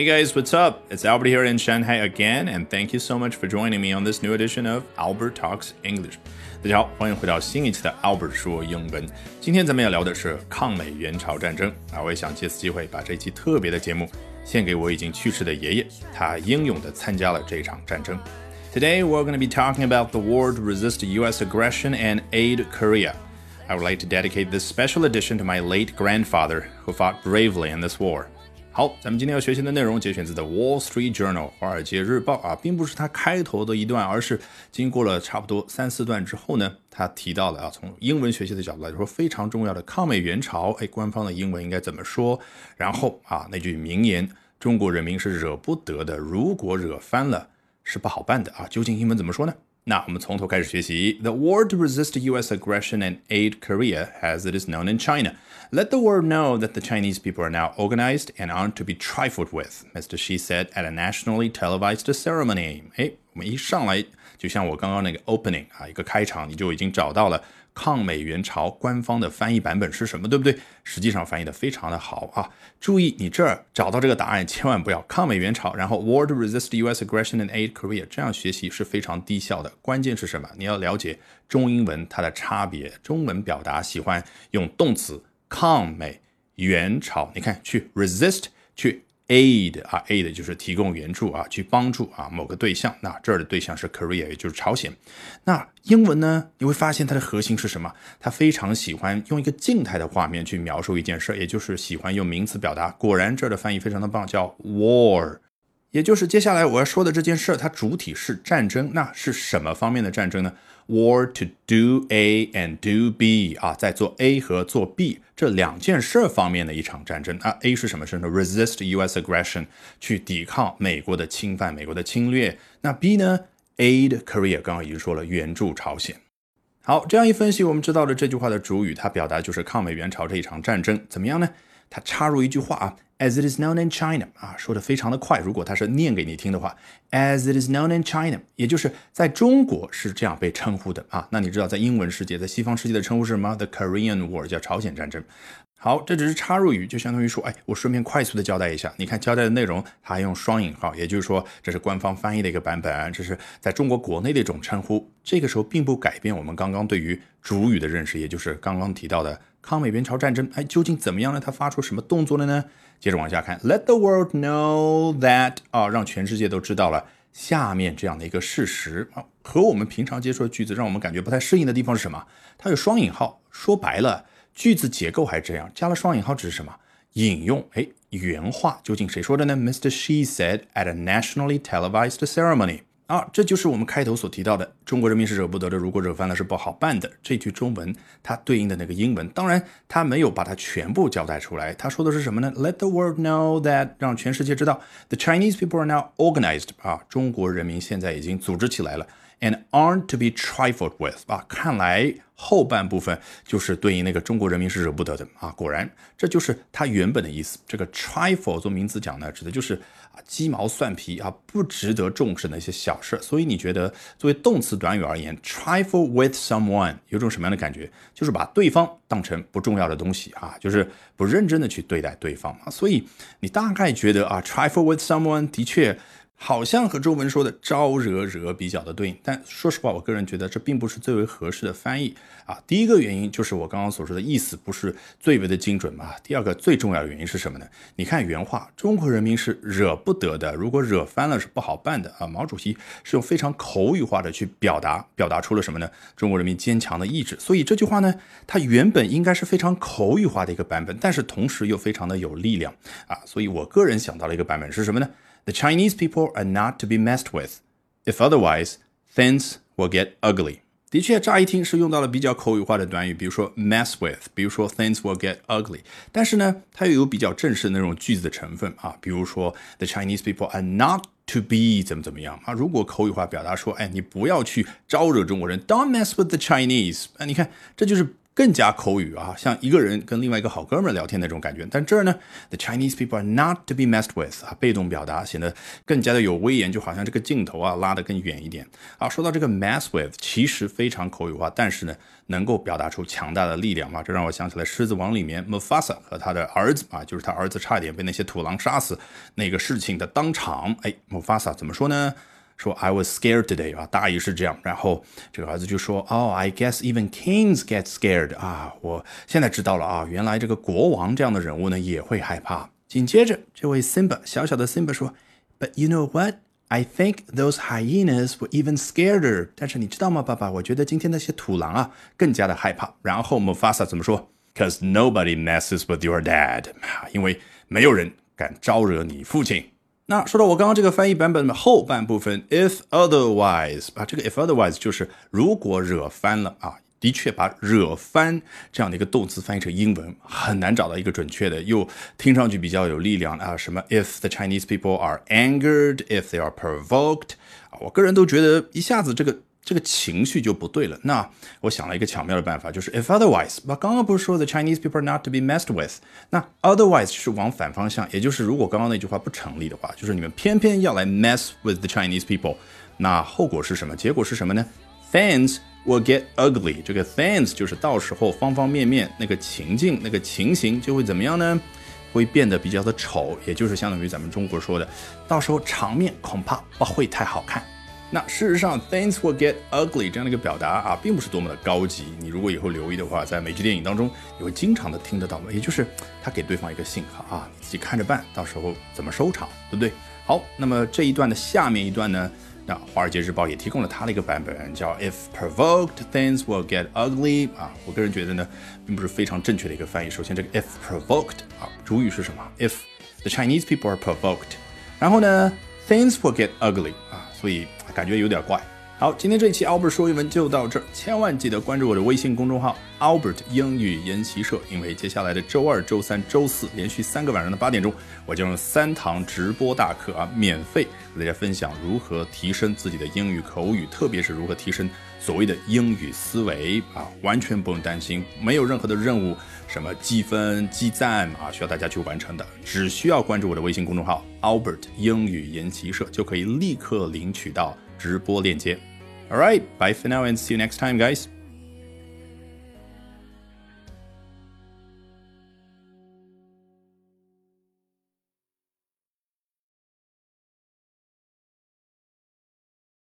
Hey guys, what's up? It's Albert here in Shanghai again, and thank you so much for joining me on this new edition of Albert Talks English. 大家好，欢迎回到新一期的 Albert 说英文。今天咱们要聊的是抗美援朝战争啊，我也想借此机会把这期特别的节目献给我已经去世的爷爷，他英勇地参加了这场战争。Today we're going to be talking about the war to resist U.S. aggression and aid Korea. I would like to dedicate this special edition to my late grandfather, who fought bravely in this war. 好，咱们今天要学习的内容节选自《The Wall Street Journal》华尔街日报啊，并不是它开头的一段，而是经过了差不多三四段之后呢，他提到了啊，从英文学习的角度来说非常重要的抗美援朝，哎，官方的英文应该怎么说？然后啊，那句名言：中国人民是惹不得的，如果惹翻了是不好办的啊。究竟英文怎么说呢？那我们从头开始学习。The war to resist U.S. aggression and aid Korea, as it is known in China. Let the world know that the Chinese people are now organized and aren't to be trifled with, Mr. Xi said at a nationally televised ceremony. 哎，我们一上来就像我刚刚那个 opening 啊，一个开场，你就已经找到了 抗美援朝官方的翻译版本是什么，对不对？实际上翻译的非常的好啊！注意，你这儿找到这个答案，千万不要抗美援朝，然后 war to resist U.S. aggression and aid Korea，这样学习是非常低效的。关键是什么？你要了解中英文它的差别。中文表达喜欢用动词抗美援朝，你看去 resist 去。Aid 啊，aid 就是提供援助啊，去帮助啊某个对象。那这儿的对象是 Korea，也就是朝鲜。那英文呢，你会发现它的核心是什么？它非常喜欢用一个静态的画面去描述一件事儿，也就是喜欢用名词表达。果然，这儿的翻译非常的棒，叫 war。也就是接下来我要说的这件事儿，它主体是战争。那是什么方面的战争呢？War to do A and do B 啊，在做 A 和做 B 这两件事方面的一场战争。那 A 是什么事呢？Resist U.S. aggression，去抵抗美国的侵犯、美国的侵略。那 B 呢？Aid Korea，刚刚已经说了，援助朝鲜。好，这样一分析，我们知道了这句话的主语，它表达就是抗美援朝这一场战争。怎么样呢？它插入一句话啊。As it is known in China，啊，说的非常的快。如果他是念给你听的话，As it is known in China，也就是在中国是这样被称呼的啊。那你知道在英文世界，在西方世界的称呼是什么？The Korean War 叫朝鲜战争。好，这只是插入语，就相当于说，哎，我顺便快速的交代一下。你看交代的内容，它还用双引号，也就是说这是官方翻译的一个版本，这是在中国国内的一种称呼。这个时候并不改变我们刚刚对于主语的认识，也就是刚刚提到的抗美援朝战争。哎，究竟怎么样呢？它发出什么动作了呢？接着往下看，Let the world know that 啊，让全世界都知道了下面这样的一个事实啊，和我们平常接触的句子让我们感觉不太适应的地方是什么？它有双引号，说白了，句子结构还这样，加了双引号指什么？引用，哎，原话究竟谁说的呢？Mr. She said at a nationally televised ceremony。啊，这就是我们开头所提到的，中国人民是惹不得的，如果惹翻了是不好办的。这句中文它对应的那个英文，当然它没有把它全部交代出来。他说的是什么呢？Let the world know that，让全世界知道，the Chinese people are now organized。啊，中国人民现在已经组织起来了，and aren't to be trifled with。啊，看来后半部分就是对应那个中国人民是惹不得的啊。果然，这就是它原本的意思。这个 trifle 做名词讲呢，指的就是。啊，鸡毛蒜皮啊，不值得重视的一些小事。所以你觉得作为动词短语而言，trifle with someone 有种什么样的感觉？就是把对方当成不重要的东西啊，就是不认真的去对待对方啊。所以你大概觉得啊，trifle with someone 的确。好像和中文说的招惹惹比较的对应，但说实话，我个人觉得这并不是最为合适的翻译啊。第一个原因就是我刚刚所说的意思不是最为的精准嘛。第二个最重要的原因是什么呢？你看原话，中国人民是惹不得的，如果惹翻了是不好办的啊。毛主席是用非常口语化的去表达，表达出了什么呢？中国人民坚强的意志。所以这句话呢，它原本应该是非常口语化的一个版本，但是同时又非常的有力量啊。所以我个人想到了一个版本是什么呢 ？The Chinese people are not to be messed with. If otherwise, things will get ugly. 的确，乍一听是用到了比较口语化的短语，比如说 mess with，比如说 things will get ugly。但是呢，它又有比较正式的那种句子的成分啊，比如说 the Chinese people are not to be 怎么怎么样啊。如果口语化表达说，哎，你不要去招惹中国人，don't mess with the Chinese。啊，你看，这就是。 更加口语啊，像一个人跟另外一个好哥们聊天那种感觉。但这儿呢，the Chinese people are not to be messed with 啊，被动表达显得更加的有威严，就好像这个镜头啊拉得更远一点啊。说到这个 mess with，其实非常口语化，但是呢，能够表达出强大的力量嘛。这让我想起来《狮子王》里面 Mufasa 和他的儿子啊，就是他儿子差点被那些土狼杀死那个事情的当场，哎，Mufasa 怎么说呢？说 I was scared today 啊，大意是这样。然后这个儿子就说哦，I guess even kings get scared 啊，我现在知道了啊，原来这个国王这样的人物呢也会害怕。紧接着这位 Simba 小小的 Simba 说，But you know what? I think those hyenas were even scareder。但是你知道吗，爸爸？我觉得今天那些土狼啊更加的害怕。然后 Mufasa 怎么说？Cause nobody messes with your dad，因为没有人敢招惹你父亲。那说到我刚刚这个翻译版本的后半部分，if otherwise 啊，这个 if otherwise 就是如果惹翻了啊，的确把惹翻这样的一个动词翻译成英文很难找到一个准确的，又听上去比较有力量啊，什么 if the Chinese people are angered，if they are provoked 啊，我个人都觉得一下子这个。这个情绪就不对了。那我想了一个巧妙的办法，就是 if otherwise，那刚刚不是说 the Chinese people are not to be messed with，那 otherwise 是往反方向，也就是如果刚刚那句话不成立的话，就是你们偏偏要来 mess with the Chinese people，那后果是什么？结果是什么呢？Things will get ugly。这个 things 就是到时候方方面面那个情境、那个情形就会怎么样呢？会变得比较的丑，也就是相当于咱们中国说的，到时候场面恐怕不会太好看。那事实上，things will get ugly 这样的一个表达啊，并不是多么的高级。你如果以后留意的话，在美剧电影当中，你会经常的听得到。也就是他给对方一个信号啊，你自己看着办，到时候怎么收场，对不对？好，那么这一段的下面一段呢，那《华尔街日报》也提供了它的一个版本，叫 If provoked, things will get ugly 啊。我个人觉得呢，并不是非常正确的一个翻译。首先，这个 if provoked 啊，主语是什么？If the Chinese people are provoked，然后呢，things will get ugly 啊，所以。感觉有点怪。好，今天这一期 Albert 说英文就到这儿，千万记得关注我的微信公众号 Albert 英语研习社，因为接下来的周二、周三、周四连续三个晚上的八点钟，我将用三堂直播大课啊，免费和大家分享如何提升自己的英语口语，特别是如何提升所谓的英语思维啊，完全不用担心，没有任何的任务，什么积分、积赞啊，需要大家去完成的，只需要关注我的微信公众号 Albert 英语研习社，就可以立刻领取到直播链接。All right, bye for now and see you next time, guys.